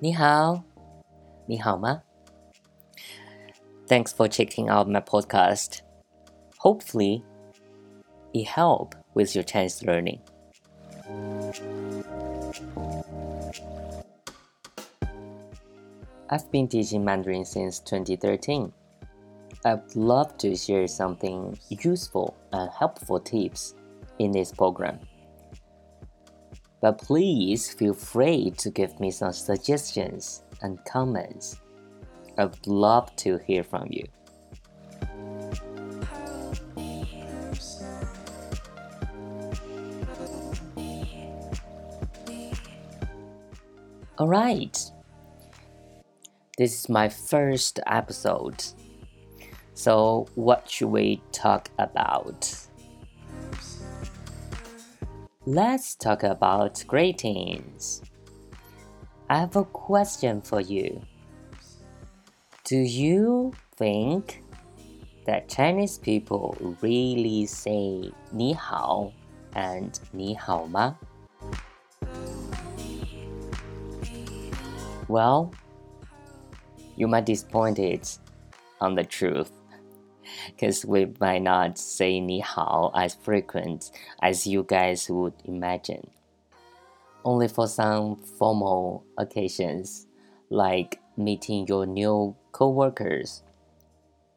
你好，你好吗？Thanks for checking out my podcast. Hopefully, it help with your Chinese learning. I've been teaching Mandarin since 2013. I'd love to share something useful and helpful tips in this program. But please feel free to give me some suggestions and comments. I'd love to hear from you. Alright, this is my first episode. So, what should we talk about? Let's talk about greetings. I have a question for you. Do you think that Chinese people really say 你好 and 你好吗? Well, you might be disappointed on the truth because we might not say ni hao as frequent as you guys would imagine. Only for some formal occasions, like meeting your new coworkers,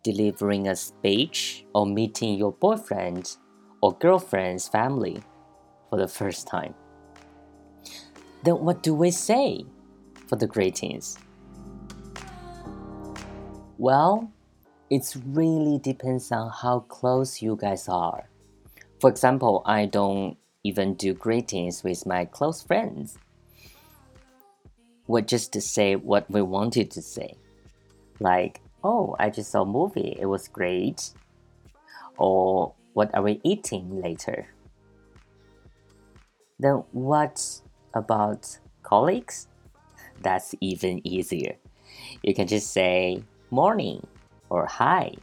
delivering a speech, or meeting your boyfriend or girlfriend's family for the first time. Then what do we say for the greetings? Well, it really depends on how close you guys are. For example, I don't even do greetings with my close friends. we just to say what we wanted to say. Like, oh, I just saw a movie, it was great. Or, what are we eating later? Then, what about colleagues? That's even easier. You can just say morning or hi,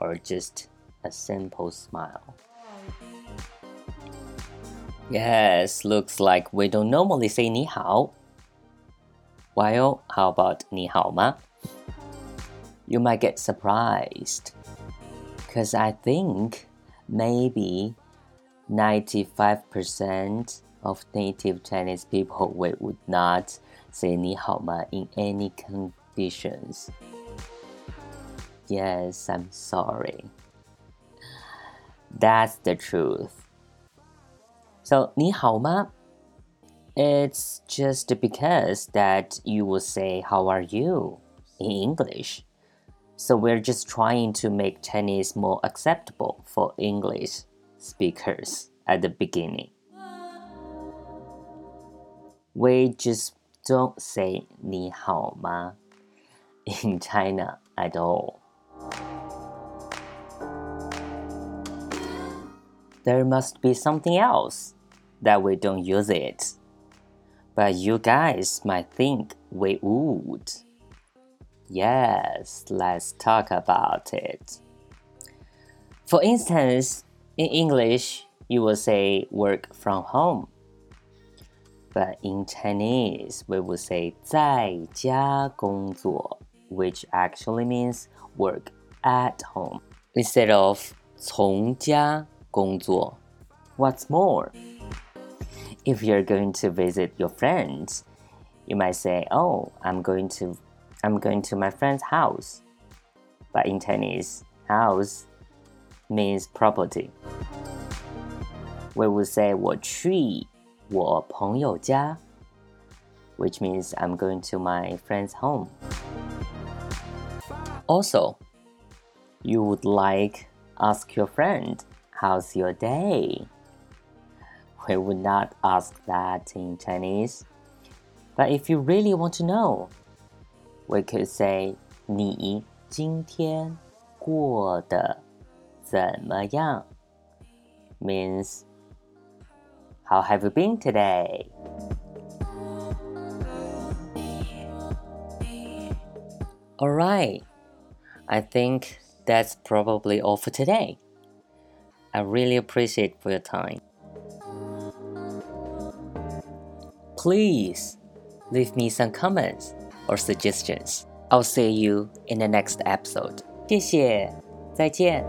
or just a simple smile. Yes, looks like we don't normally say 你好. Well, how about 你好吗? You might get surprised. Because I think maybe 95% of native Chinese people would not say 你好吗 in any conditions. Yes, I'm sorry. That's the truth. So, 你好吗? It's just because that you will say how are you in English. So we're just trying to make Chinese more acceptable for English speakers at the beginning. We just don't say 你好吗 in China at all. There must be something else that we don't use it. But you guys might think we would. Yes, let's talk about it. For instance, in English, you will say work from home. But in Chinese, we will say 在家工作, which actually means work at home instead of 从家 工作. What's more, if you're going to visit your friends, you might say, "Oh, I'm going to I'm going to my friend's house." But in Chinese, house means property. We would say 我去我朋友家 which means I'm going to my friend's home. Also, you would like ask your friend How's your day? We would not ask that in Chinese. But if you really want to know, we could say 你今天过得怎么样 means How have you been today? Alright, I think that's probably all for today. I really appreciate for your time. Please leave me some comments or suggestions. I'll see you in the next episode. 谢谢，再见。